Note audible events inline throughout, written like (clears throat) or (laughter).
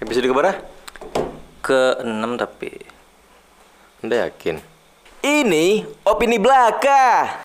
Episode keberapa? Ke 6 tapi. Anda yakin? Ini opini belaka.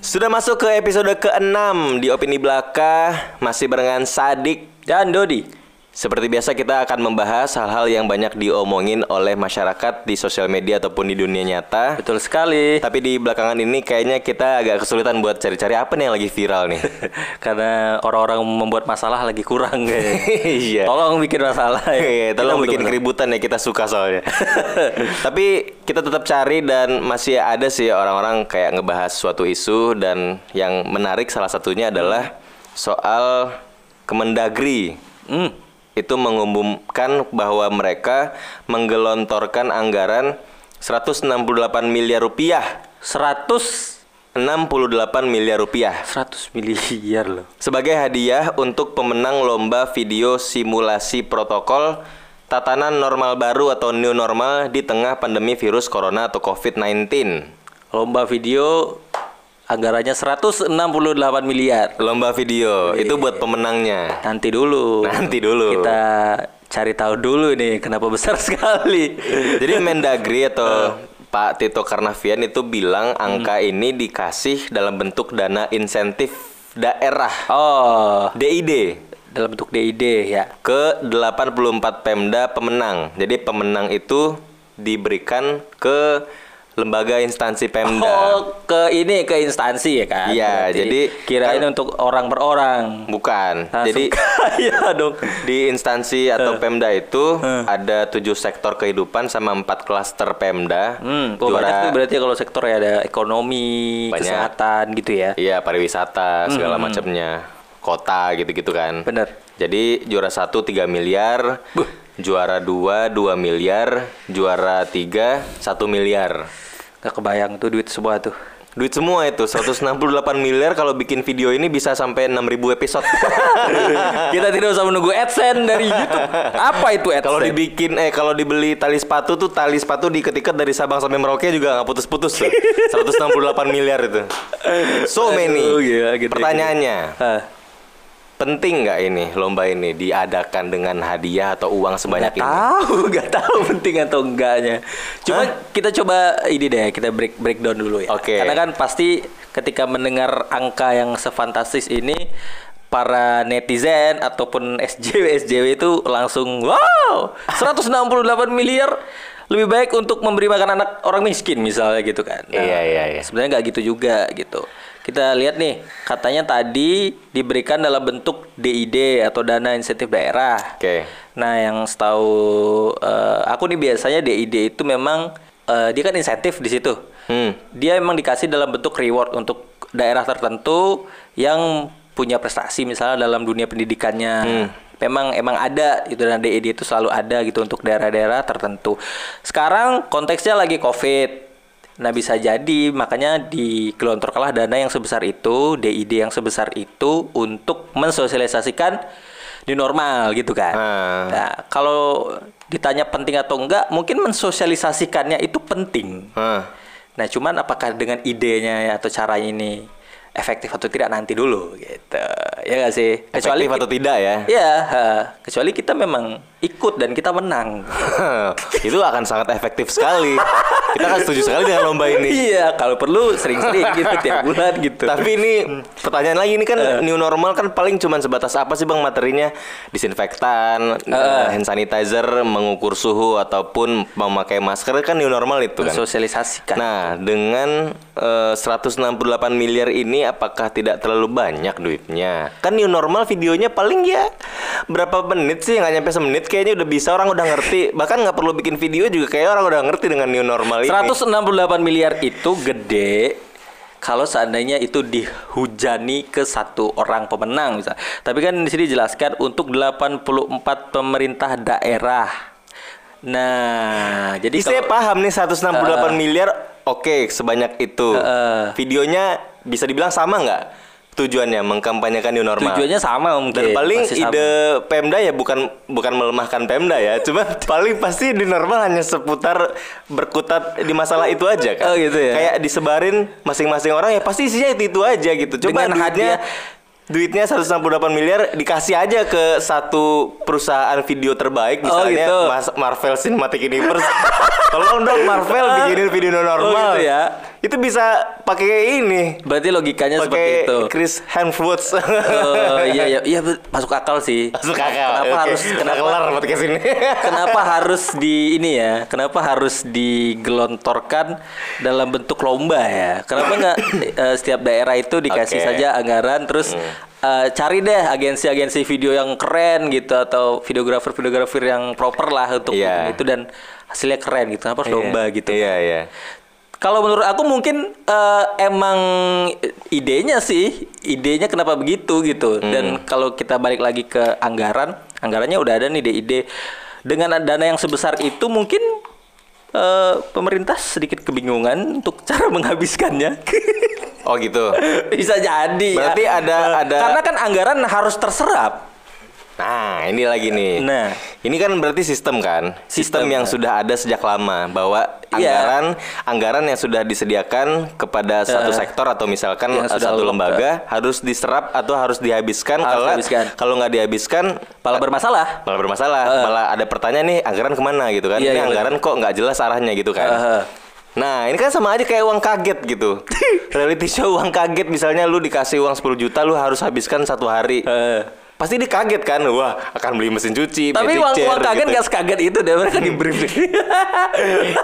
Sudah masuk ke episode ke-6 di opini belaka masih barengan Sadik Dan Dodi. Seperti biasa kita akan membahas hal-hal yang banyak diomongin oleh masyarakat di sosial media ataupun di dunia nyata. Betul sekali. Tapi di belakangan ini kayaknya kita agak kesulitan buat cari-cari apa nih yang lagi viral nih. (laughs) Karena orang-orang membuat masalah lagi kurang kayaknya. (laughs) Iya. Tolong bikin masalah ya. (laughs) Iya, tolong Kita bikin bener-bener. keributan ya kita suka soalnya. Tapi kita tetap cari dan masih ada sih orang-orang kayak ngebahas suatu isu dan yang menarik salah satunya adalah soal Kemendagri. Hmm. Itu mengumumkan bahwa mereka menggelontorkan anggaran 168 miliar rupiah. 100 68 miliar rupiah 100 miliar loh. sebagai hadiah untuk pemenang lomba video simulasi protokol tatanan normal baru atau new normal di tengah pandemi virus corona atau COVID-19. Lomba video anggarannya 168 miliar. Lomba video itu buat pemenangnya. Nanti dulu. Nanti dulu. Kita cari tahu dulu nih kenapa besar (laughs) sekali. Jadi Mendagri atau Pak Tito Karnavian itu bilang angka ini dikasih dalam bentuk dana insentif daerah Oh, DID dalam bentuk DID ya. ke 84 Pemda pemenang. Jadi pemenang itu diberikan ke lembaga instansi Pemda. Oh, ke ini ke instansi ya kan? Iya, jadi kirain kan- untuk orang per orang. Bukan. Langsung Jadi (laughs) kaya dong. di instansi atau Pemda itu ada tujuh sektor kehidupan sama empat klaster Pemda. Hmm, oh, banyak tuh berarti kalau sektor ya ada ekonomi, Banyak. kesehatan gitu ya. Iya pariwisata segala macamnya, kota gitu-gitu kan. Bener. Jadi juara satu 3 miliar, juara dua 2 miliar, juara tiga 1 miliar. Gak kebayang tuh duit semua tuh. Duit semua itu 168 miliar kalau bikin video ini bisa sampai 6000 episode. (laughs) Kita tidak usah menunggu AdSense dari YouTube. Apa itu AdSense? Kalau dibikin eh kalau dibeli tali sepatu tuh tali sepatu diketikkan dari Sabang sampai Merauke juga nggak putus-putus tuh. (laughs) 168 miliar itu. So many. Aduh, gila, gede, Pertanyaannya, Hah. Penting nggak ini lomba ini diadakan dengan hadiah atau uang sebanyak Gak ini? tahu, (laughs) gak tahu penting atau enggaknya. Cuma kita coba ini deh, kita break breakdown dulu ya. Oke. Karena kan pasti ketika mendengar angka yang sefantastis ini para netizen ataupun SJW SJW itu langsung wow 168 miliar lebih baik untuk memberi makan anak orang miskin misalnya gitu kan. Iya, iya, iya. Sebenarnya nggak gitu juga gitu. Kita lihat nih, katanya tadi diberikan dalam bentuk DID atau dana insentif daerah. Oke. Nah, yang setahu eh, aku nih biasanya DID itu memang eh, dia kan insentif di situ. Hmm. Dia emang dikasih dalam bentuk reward untuk daerah tertentu yang punya prestasi misalnya dalam dunia pendidikannya. Hmm. Memang emang ada itu dan DID itu selalu ada gitu untuk daerah-daerah tertentu. Sekarang konteksnya lagi Covid. Nah bisa jadi makanya digelontorkanlah dana yang sebesar itu, DID yang sebesar itu untuk mensosialisasikan di normal gitu kan. Ah. Nah, kalau ditanya penting atau enggak, mungkin mensosialisasikannya itu penting. Hah. Nah, cuman apakah dengan idenya atau cara ini efektif atau tidak nanti dulu gitu. Ya nggak sih? Efektif atau tidak ya? Iya, ha. kecuali kita memang ikut dan kita menang. (laughs) itu akan sangat efektif sekali. (laughs) Kita akan setuju sekali dengan lomba ini. iya, kalau perlu sering-sering (laughs) gitu tiap bulan gitu. Tapi ini pertanyaan lagi ini kan new normal kan paling cuman sebatas apa sih bang materinya disinfektan, eh, hand sanitizer, mengukur suhu ataupun memakai masker kan new normal itu kan. Sosialisasikan. Nah dengan eh, 168 miliar ini apakah tidak terlalu banyak duitnya? Kan new normal videonya paling ya berapa menit sih nggak nyampe semenit kayaknya udah bisa orang udah ngerti bahkan nggak perlu bikin video juga kayak orang udah ngerti dengan new normal ini. 168 miliar itu gede kalau seandainya itu dihujani ke satu orang pemenang misal. Tapi kan di sini dijelaskan untuk 84 pemerintah daerah. Nah, jadi Jadi saya kalau- paham nih 168 miliar oke sebanyak itu. Heeh. Videonya bisa dibilang sama nggak tujuannya mengkampanyekan new normal? tujuannya sama mungkin. Dan paling pasti sama. ide Pemda ya bukan bukan melemahkan Pemda ya, cuma (laughs) paling pasti di normal hanya seputar berkutat di masalah itu aja kan. Oh, gitu ya. Kayak disebarin masing-masing orang ya pasti isinya itu itu aja gitu. Coba Dengan duitnya hadiah. duitnya 168 miliar dikasih aja ke satu perusahaan video terbaik Oh, misalnya gitu. Mas- Marvel Cinematic Universe. (laughs) Tolong dong Marvel bikinin video normal. Oh, gitu ya. Itu bisa pakai ini. Berarti logikanya seperti Pakai itu. Chris Hemsworth. (laughs) Oh, iya iya iya masuk akal sih. Masuk akal. Kenapa Oke. harus kenapa kelar podcast ini. (laughs) kenapa harus di ini ya? Kenapa harus digelontorkan dalam bentuk lomba ya? Kenapa nggak (coughs) eh, setiap daerah itu dikasih. Hmm. saja anggaran terus eh, cari deh agensi-agensi video yang keren gitu atau videografer-videografer yang proper lah untuk Iya. itu dan hasilnya keren gitu. Kenapa harus lomba gitu? Iya, iya. Kalau menurut aku mungkin eh, emang idenya sih, idenya kenapa begitu gitu. Hmm. Dan kalau kita balik lagi ke anggaran, anggarannya udah ada nih ide-ide dengan dana yang sebesar itu mungkin eh, pemerintah sedikit kebingungan untuk (laughs) cara menghabiskannya. Oh gitu. (laughs) Bisa jadi. ya. Berarti ada- Eh, ada- Karena kan anggaran harus terserap. Nah, ini lagi nih. Nah. ini kan berarti sistem kan? Sistem, Sistem, yang kan. sudah ada sejak lama bahwa Iya. anggaran anggaran yang sudah disediakan kepada satu Eh, sektor atau misalkan eh, satu lo- lembaga harus diserap atau harus dihabiskan kalau kalau nggak dihabiskan Malah bermasalah. malah bermasalah, Eh. malah ada pertanyaan nih anggaran ke mana gitu kan? Iya, ini iya, anggaran kok nggak jelas arahnya gitu kan? Eh, eh. Nah, ini kan sama aja kayak uang kaget gitu. (laughs) Reality show uang kaget misalnya lu dikasih uang 10 juta lu harus habiskan satu hari. Eh. Pasti dia kaget kan, wah akan beli mesin cuci, Tapi uang, chair, uang kaget gitu. gak sekaget itu deh mereka di brief. (laughs)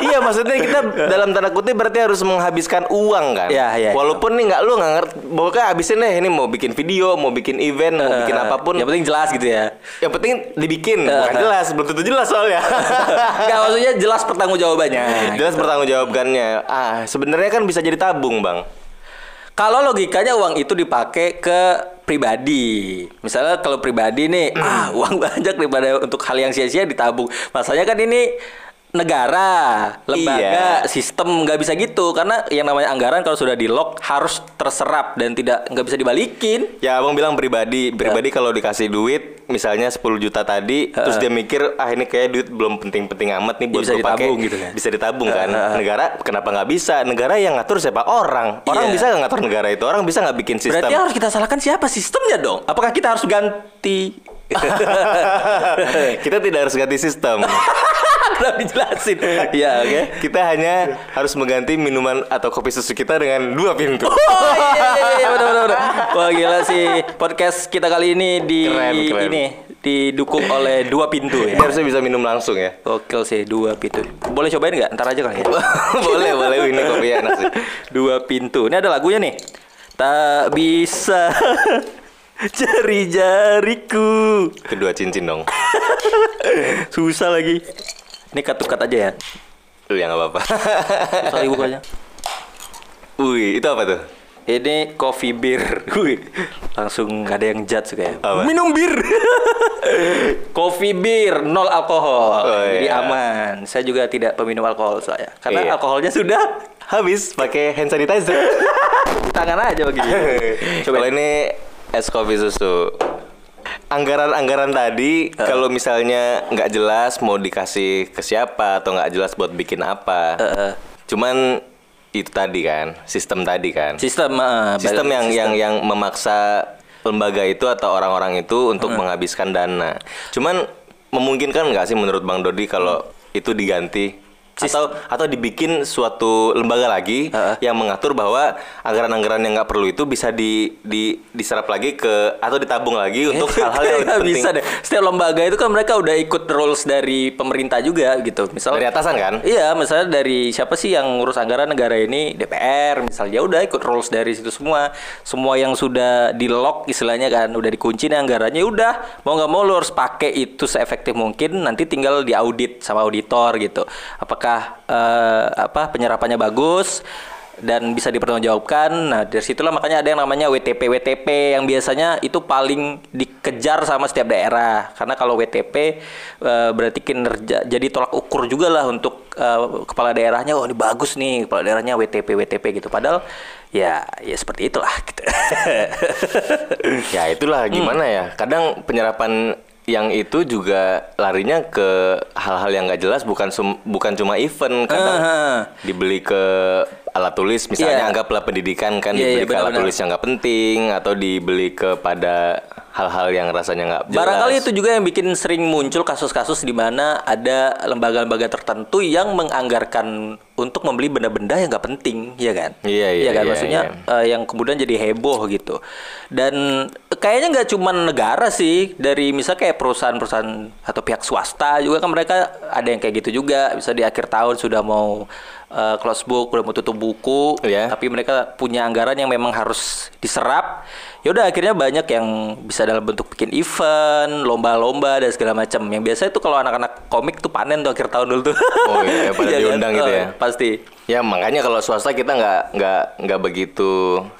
iya maksudnya kita dalam tanda kutip berarti harus menghabiskan uang kan. Iya, iya. Walaupun nih nggak lu nggak ngerti, pokoknya habisin deh ini mau bikin video, mau bikin event, mau bikin apa pun. Yang penting jelas gitu ya. Yang penting dibikin, bukan Eh. jelas, belum tentu jelas soalnya. (laughs) Enggak maksudnya jelas pertanggungjawabannya. jelas pertanggungjawabannya. Ah, sebenarnya kan bisa jadi tabung, Bang. Kalau logikanya uang itu dipakai ke pribadi. Misalnya kalau pribadi nih, (clears throat) ah uang (laughs) banyak daripada untuk hal yang sia-sia ditabung. Masalahnya kan ini negara, lembaga, Iya. sistem nggak bisa gitu karena yang namanya anggaran kalau sudah di lock harus terserap dan tidak nggak bisa dibalikin. Ya abang bilang pribadi, pribadi kalau dikasih duit, misalnya 10 juta tadi, terus dia mikir ah ini kayak duit belum penting-penting amat nih buat bisa gua pakai." ditabung gitu kan? Bisa ditabung kan? Negara kenapa nggak bisa? Negara yang ngatur siapa? Orang. Orang Iya. bisa nggak ngatur negara itu? Orang bisa nggak bikin sistem? Berarti harus kita salahkan siapa sistemnya dong? Apakah kita harus ganti? (laughs) Kita tidak harus ganti sistem. (laughs) Kenapa dijelasin? Ya oke. Kita hanya harus mengganti minuman atau kopi susu kita dengan dua pintu. Oh iya iya iya benar benar. benar. Wah gila sih podcast kita kali ini di Keren, keren. ini didukung oleh dua pintu Ini ya. harusnya bisa minum langsung ya. Gokil sih dua pintu. Boleh cobain nggak? Ntar aja kali ya. (laughs) boleh, boleh ini kopi enak sih. dua pintu. Ini ada lagunya nih. Tak bisa (laughs) jari-jariku. Kedua cincin dong. (laughs) Susah lagi. Ini cut-cut aja ya. Lu yang nggak apa-apa. Lagi bukanya. Wih, itu apa tuh? Ini coffee beer. Wih, langsung gak ada yang judge kayak. Apa? Minum bir. (laughs) coffee beer nol alkohol. Oh, Jadi iya. aman. Saya juga tidak peminum alkohol saya. Karena Iya. alkoholnya sudah Habis pakai hand sanitizer. (laughs) tangan aja begini. Coba ini es kopi susu. Anggaran-anggaran tadi kalau misalnya nggak jelas mau dikasih ke siapa atau nggak jelas buat bikin apa. Heeh. Cuman itu tadi kan, sistem tadi kan. Sistem eh, Sistem yang sistem. yang yang memaksa lembaga itu atau orang-orang itu untuk menghabiskan dana. Cuman memungkinkan nggak sih menurut Bang Dodi kalau itu diganti atau atau dibikin suatu lembaga lagi Heeh. yang mengatur bahwa anggaran-anggaran yang nggak perlu itu bisa di, di diserap lagi ke atau ditabung lagi untuk (laughs) hal-hal yang penting bisa deh. Setiap lembaga itu kan mereka udah ikut rules dari pemerintah juga gitu. Misal dari atasan kan? Iya, misalnya dari siapa sih yang ngurus anggaran negara ini DPR, misalnya udah ikut rules dari situ semua. Semua yang sudah di lock istilahnya kan, udah dikunci nih anggarannya, udah mau nggak mau lu harus pakai itu seefektif mungkin. Nanti tinggal diaudit sama auditor gitu. Apakah eh, apa penyerapannya bagus? dan bisa dipertanggungjawabkan. Nah, dari situlah makanya ada yang namanya WTP WTP yang biasanya itu paling dikejar sama setiap daerah. Karena kalau WTP eh, berarti kinerja jadi tolak ukur juga lah untuk eh, kepala daerahnya oh ini bagus nih kepala daerahnya WTP WTP gitu. Padahal ya ya seperti itulah gitu. (laughs) Ya itulah gimana ya. Kadang penyerapan yang itu juga larinya ke hal-hal yang nggak jelas bukan sum- bukan cuma event kadang Ah. dibeli ke alat tulis misalnya Iya. anggaplah pendidikan kan Iya, iya, dibeli ke alat tulis yang nggak penting atau dibeli kepada hal-hal yang rasanya nggak jelas. Barangkali itu juga yang bikin sering muncul kasus-kasus di mana ada lembaga-lembaga tertentu yang menganggarkan untuk membeli benda-benda yang nggak penting, ya kan? Iya, iya, kan? iya, Maksudnya iya. eh, yang kemudian jadi heboh gitu. Dan kayaknya nggak cuma negara sih, dari misal kayak perusahaan-perusahaan atau pihak swasta juga kan mereka ada yang kayak gitu juga. Bisa di akhir tahun sudah mau eh, close book, udah mau tutup buku, Iya. tapi mereka punya anggaran yang memang harus diserap. Ya udah akhirnya banyak yang bisa dalam bentuk bikin event, lomba-lomba dan segala macam. Yang biasa itu kalau anak-anak komik tuh panen tuh akhir tahun dulu tuh. Oh iya, pada (laughs) Iya kan? diundang gitu Eh, ya. Pasti. Ya makanya kalau swasta kita nggak nggak nggak begitu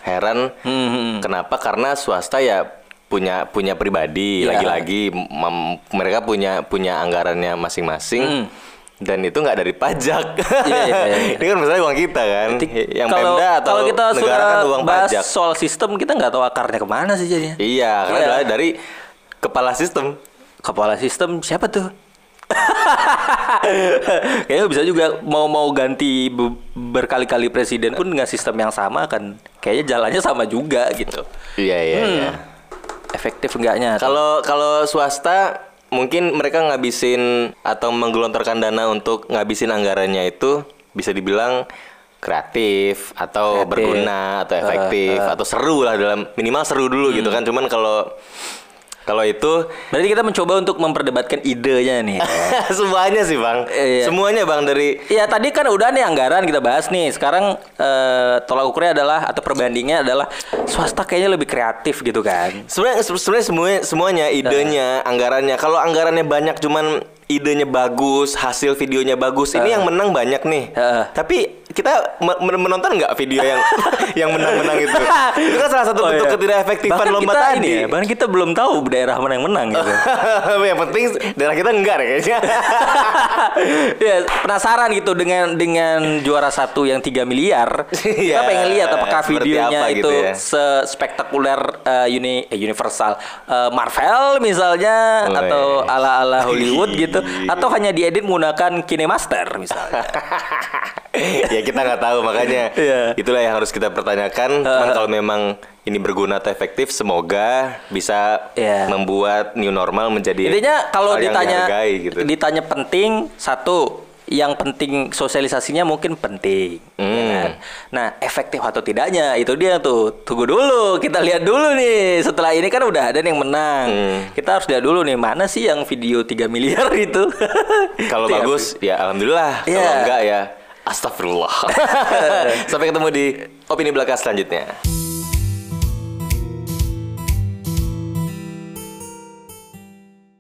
heran. Hmm, Kenapa? Karena swasta ya punya punya pribadi. Ya. Lagi-lagi mem- mereka punya punya anggarannya masing-masing. Dan itu nggak dari pajak. Hmm. Iya, iya, iya. (laughs) Ini kan misalnya uang kita kan. Nanti Yang kalau Pemda atau kalau kita negara kan uang bahas pajak. soal sistem kita nggak tahu akarnya ke mana sih jadinya. Iya, karena Iya. dari kepala sistem. Kepala sistem siapa tuh? (laughs) Kayaknya bisa juga mau mau ganti be- berkali-kali presiden pun dengan sistem yang sama kan. Kayaknya jalannya sama juga gitu. Iya iya. Hmm. iya. Efektif enggaknya? Kalau kalau swasta mungkin mereka ngabisin atau menggelontorkan dana untuk ngabisin anggarannya itu bisa dibilang kreatif atau Kreatif. berguna atau efektif atau seru lah dalam minimal seru dulu gitu kan. Cuman kalau kalau itu Berarti kita mencoba untuk memperdebatkan idenya nih. (laughs) semuanya sih bang Iya. semuanya bang dari Ya tadi kan udah nih anggaran kita bahas nih. Sekarang eh, tolak ukurnya adalah atau perbandingnya adalah swasta kayaknya lebih kreatif gitu kan. sebenarnya sebenarnya semuanya semuanya idenya anggarannya kalau anggarannya banyak cuman idenya bagus hasil videonya bagus ini yang menang banyak nih Heeh. tapi kita me- men- menonton nggak video yang (laughs) yang menang-menang itu (laughs) itu kan salah satu Oh, bentuk iya. ketidakefektifan Bahkan lomba kita tadi ini ya, bahkan kita belum tahu daerah mana yang menang gitu. (laughs) yang penting daerah kita enggak deh kayaknya ya penasaran gitu dengan dengan juara satu yang 3 miliar. kita Iya, pengen lihat apakah videonya apa itu gitu ya. sespektakuler eh, uni eh, Universal eh, Marvel misalnya Wih. atau ala-ala Hollywood gitu atau hanya diedit menggunakan KineMaster misalnya. (laughs) ya kita nggak tahu makanya Iya. itulah yang harus kita pertanyakan cuman kalau memang ini berguna atau efektif semoga bisa Iya. membuat new normal menjadi Intinya kalau ditanya dihargai gitu. ditanya penting satu yang penting sosialisasinya mungkin penting. ya Hmm. kan? Nah, efektif atau tidaknya itu dia tuh. Tunggu dulu, kita lihat dulu nih. Setelah ini kan udah ada yang menang. Hmm. Kita harus lihat dulu nih mana sih yang video 3 miliar (laughs) itu. Kalau ya, bagus ya alhamdulillah. Kalau Iya. enggak ya astagfirullah. (laughs) Sampai ketemu di opini belaka selanjutnya.